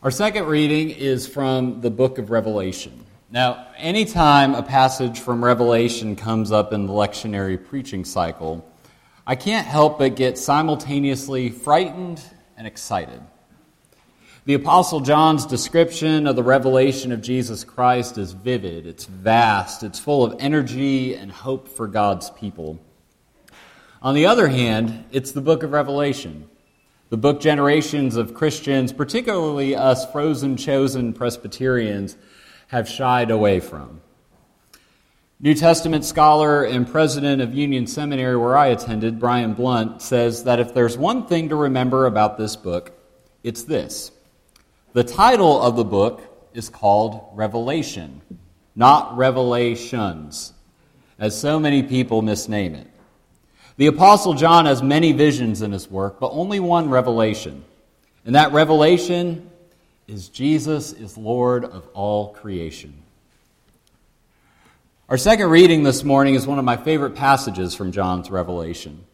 Our second reading is from the book of Revelation. Now, anytime a passage from Revelation comes up in the lectionary preaching cycle, I can't help but get simultaneously frightened and excited. The Apostle John's description of the revelation of Jesus Christ is vivid, it's vast, it's full of energy and hope for God's people. On the other hand, it's the book of Revelation, the book generations of Christians, particularly us frozen chosen Presbyterians, have shied away from. New Testament scholar and president of Union Seminary, where I attended, Brian Blount, says that if there's one thing to remember about this book, it's this the title of the book is called Revelation, not Revelations, as so many people misname it. The Apostle John has many visions in his work, but only one revelation. And that revelation is Jesus is Lord of all creation. Our second reading this morning is one of my favorite passages from John's Revelation.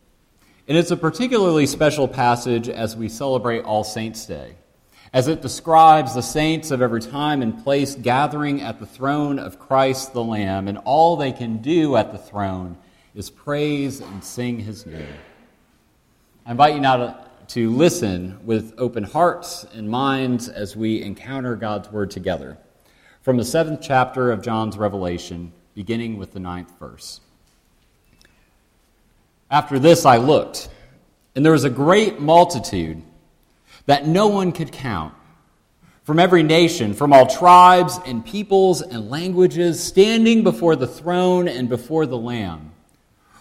And it's a particularly special passage as we celebrate All Saints' Day as it describes the saints of every time and place gathering at the throne of Christ the Lamb, and all they can do at the throne is praise and sing his name. I invite you now to, to listen with open hearts and minds as we encounter God's word together. From the seventh chapter of John's Revelation, beginning with the ninth verse. After this I looked, and there was a great multitude that no one could count. From every nation, from all tribes and peoples and languages, standing before the throne and before the Lamb,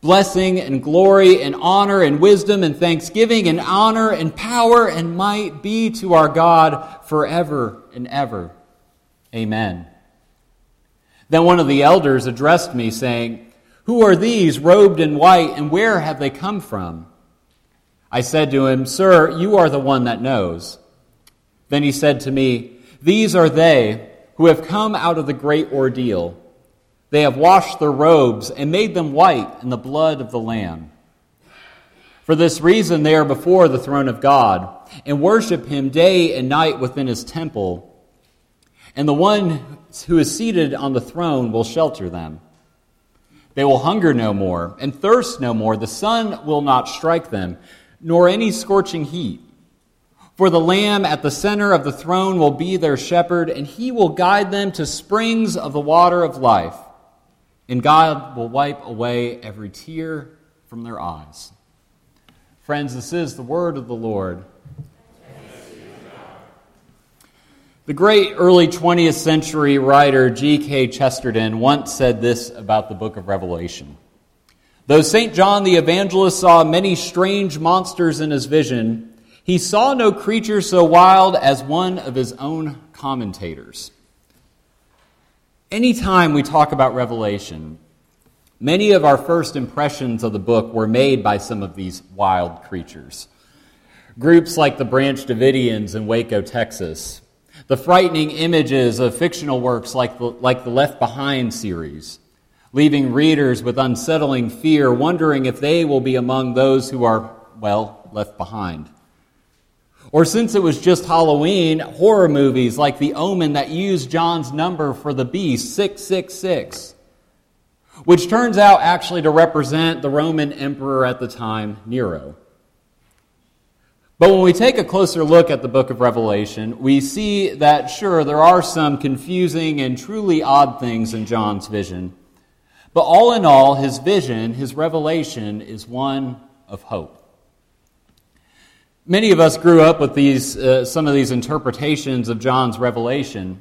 Blessing and glory and honor and wisdom and thanksgiving and honor and power and might be to our God forever and ever. Amen. Then one of the elders addressed me, saying, Who are these robed in white, and where have they come from? I said to him, Sir, you are the one that knows. Then he said to me, These are they who have come out of the great ordeal. They have washed their robes and made them white in the blood of the Lamb. For this reason, they are before the throne of God and worship him day and night within his temple. And the one who is seated on the throne will shelter them. They will hunger no more and thirst no more. The sun will not strike them nor any scorching heat. For the Lamb at the center of the throne will be their shepherd, and he will guide them to springs of the water of life. And God will wipe away every tear from their eyes. Friends, this is the word of the Lord. The great early 20th century writer G.K. Chesterton once said this about the book of Revelation. Though St. John the Evangelist saw many strange monsters in his vision, he saw no creature so wild as one of his own commentators. Anytime we talk about Revelation, many of our first impressions of the book were made by some of these wild creatures. Groups like the Branch Davidians in Waco, Texas, the frightening images of fictional works like the, like the Left Behind series, leaving readers with unsettling fear, wondering if they will be among those who are, well, left behind. Or since it was just Halloween, horror movies like The Omen that used John's number for the beast, 666, which turns out actually to represent the Roman emperor at the time, Nero. But when we take a closer look at the book of Revelation, we see that, sure, there are some confusing and truly odd things in John's vision. But all in all, his vision, his revelation, is one of hope. Many of us grew up with these, uh, some of these interpretations of John's revelation.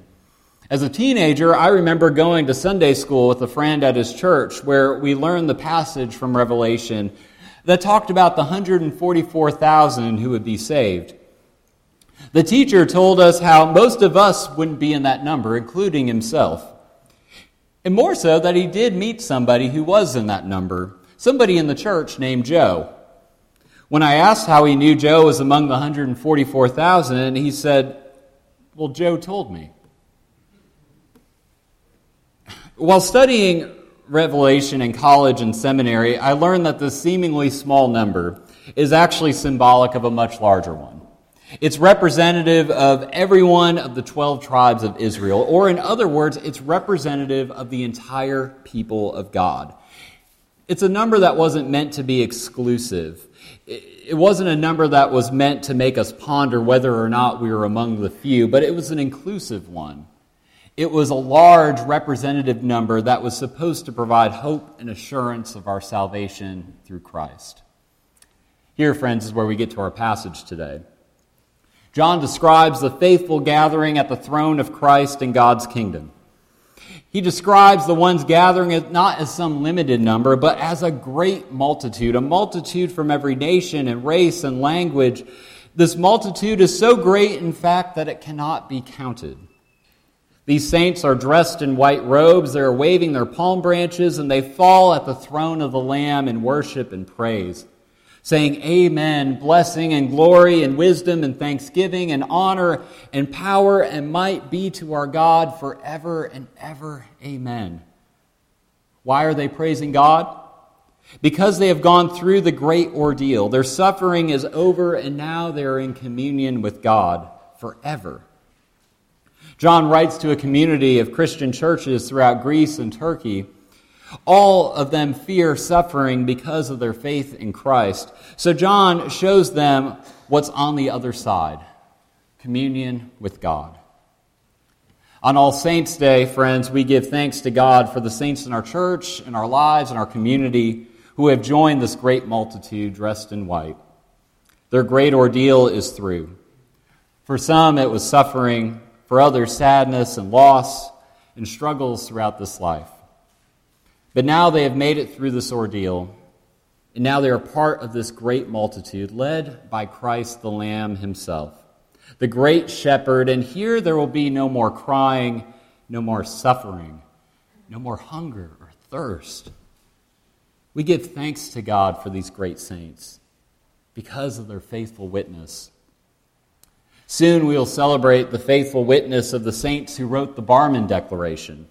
As a teenager, I remember going to Sunday school with a friend at his church where we learned the passage from Revelation that talked about the 144,000 who would be saved. The teacher told us how most of us wouldn't be in that number, including himself. And more so that he did meet somebody who was in that number, somebody in the church named Joe. When I asked how he knew Joe was among the 144,000, he said, Well, Joe told me. While studying Revelation in college and seminary, I learned that this seemingly small number is actually symbolic of a much larger one. It's representative of every one of the 12 tribes of Israel, or in other words, it's representative of the entire people of God. It's a number that wasn't meant to be exclusive. It wasn't a number that was meant to make us ponder whether or not we were among the few, but it was an inclusive one. It was a large representative number that was supposed to provide hope and assurance of our salvation through Christ. Here, friends, is where we get to our passage today. John describes the faithful gathering at the throne of Christ in God's kingdom. He describes the ones gathering not as some limited number, but as a great multitude, a multitude from every nation and race and language. This multitude is so great, in fact, that it cannot be counted. These saints are dressed in white robes, they're waving their palm branches, and they fall at the throne of the Lamb in worship and praise, saying, Amen, blessing and glory and wisdom and thanksgiving and honor and power and might be to our God forever and ever. Amen. Why are they praising God? Because they have gone through the great ordeal. Their suffering is over, and now they are in communion with God forever. John writes to a community of Christian churches throughout Greece and Turkey. All of them fear suffering because of their faith in Christ. So John shows them what's on the other side communion with God. On All Saints' Day, friends, we give thanks to God for the saints in our church, in our lives, in our community who have joined this great multitude dressed in white. Their great ordeal is through. For some, it was suffering for others, sadness and loss and struggles throughout this life. But now they have made it through this ordeal, and now they are part of this great multitude led by Christ the Lamb himself, the great shepherd. And here there will be no more crying, no more suffering, no more hunger or thirst. We give thanks to God for these great saints because of their faithful witness Soon we will celebrate the faithful witness of the saints who wrote the Barmen Declaration,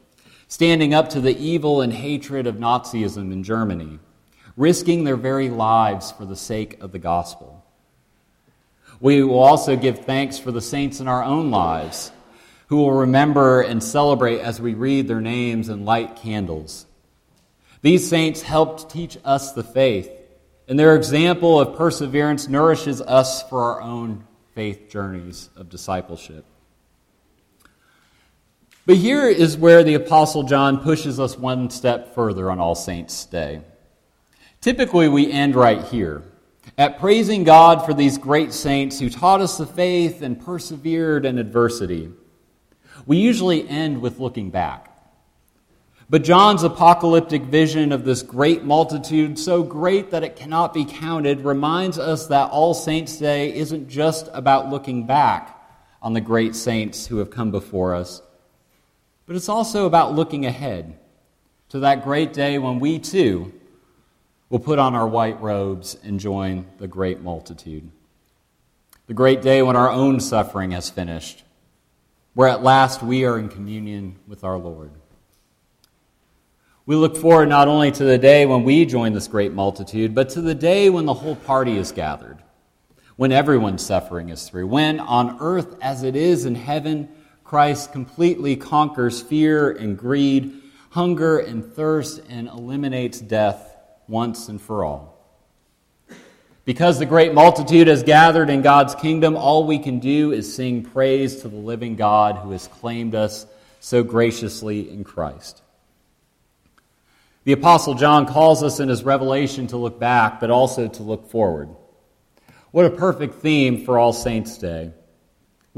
standing up to the evil and hatred of Nazism in Germany, risking their very lives for the sake of the gospel. We will also give thanks for the saints in our own lives, who will remember and celebrate as we read their names and light candles. These saints helped teach us the faith, and their example of perseverance nourishes us for our own faith journeys of discipleship. But here is where the Apostle John pushes us one step further on All Saints' Day. Typically, we end right here at praising God for these great saints who taught us the faith and persevered in adversity. We usually end with looking back. But John's apocalyptic vision of this great multitude, so great that it cannot be counted, reminds us that All Saints' Day isn't just about looking back on the great saints who have come before us, but it's also about looking ahead to that great day when we too will put on our white robes and join the great multitude. The great day when our own suffering has finished, where at last we are in communion with our Lord. We look forward not only to the day when we join this great multitude, but to the day when the whole party is gathered, when everyone's suffering is through, when on earth as it is in heaven, Christ completely conquers fear and greed, hunger and thirst, and eliminates death once and for all. Because the great multitude has gathered in God's kingdom, all we can do is sing praise to the living God who has claimed us so graciously in Christ. The Apostle John calls us in his revelation to look back, but also to look forward. What a perfect theme for All Saints' Day.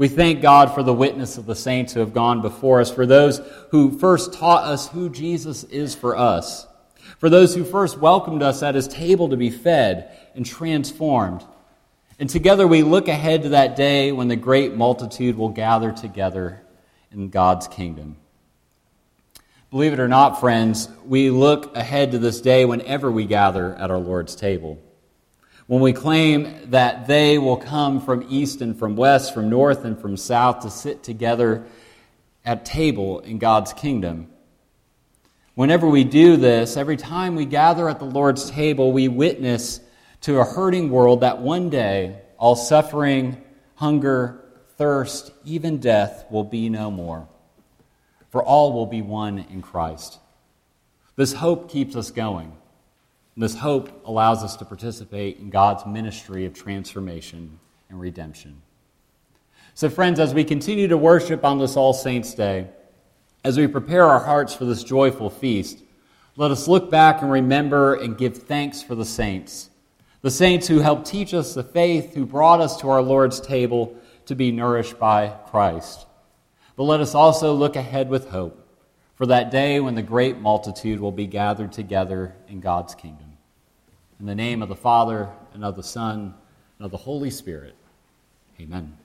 We thank God for the witness of the saints who have gone before us, for those who first taught us who Jesus is for us, for those who first welcomed us at his table to be fed and transformed. And together we look ahead to that day when the great multitude will gather together in God's kingdom. Believe it or not, friends, we look ahead to this day whenever we gather at our Lord's table. When we claim that they will come from east and from west, from north and from south to sit together at table in God's kingdom. Whenever we do this, every time we gather at the Lord's table, we witness to a hurting world that one day all suffering, hunger, thirst, even death will be no more. For all will be one in Christ. This hope keeps us going. This hope allows us to participate in God's ministry of transformation and redemption. So, friends, as we continue to worship on this All Saints' Day, as we prepare our hearts for this joyful feast, let us look back and remember and give thanks for the saints. The saints who helped teach us the faith, who brought us to our Lord's table to be nourished by Christ. But let us also look ahead with hope for that day when the great multitude will be gathered together in God's kingdom. In the name of the Father, and of the Son, and of the Holy Spirit, amen.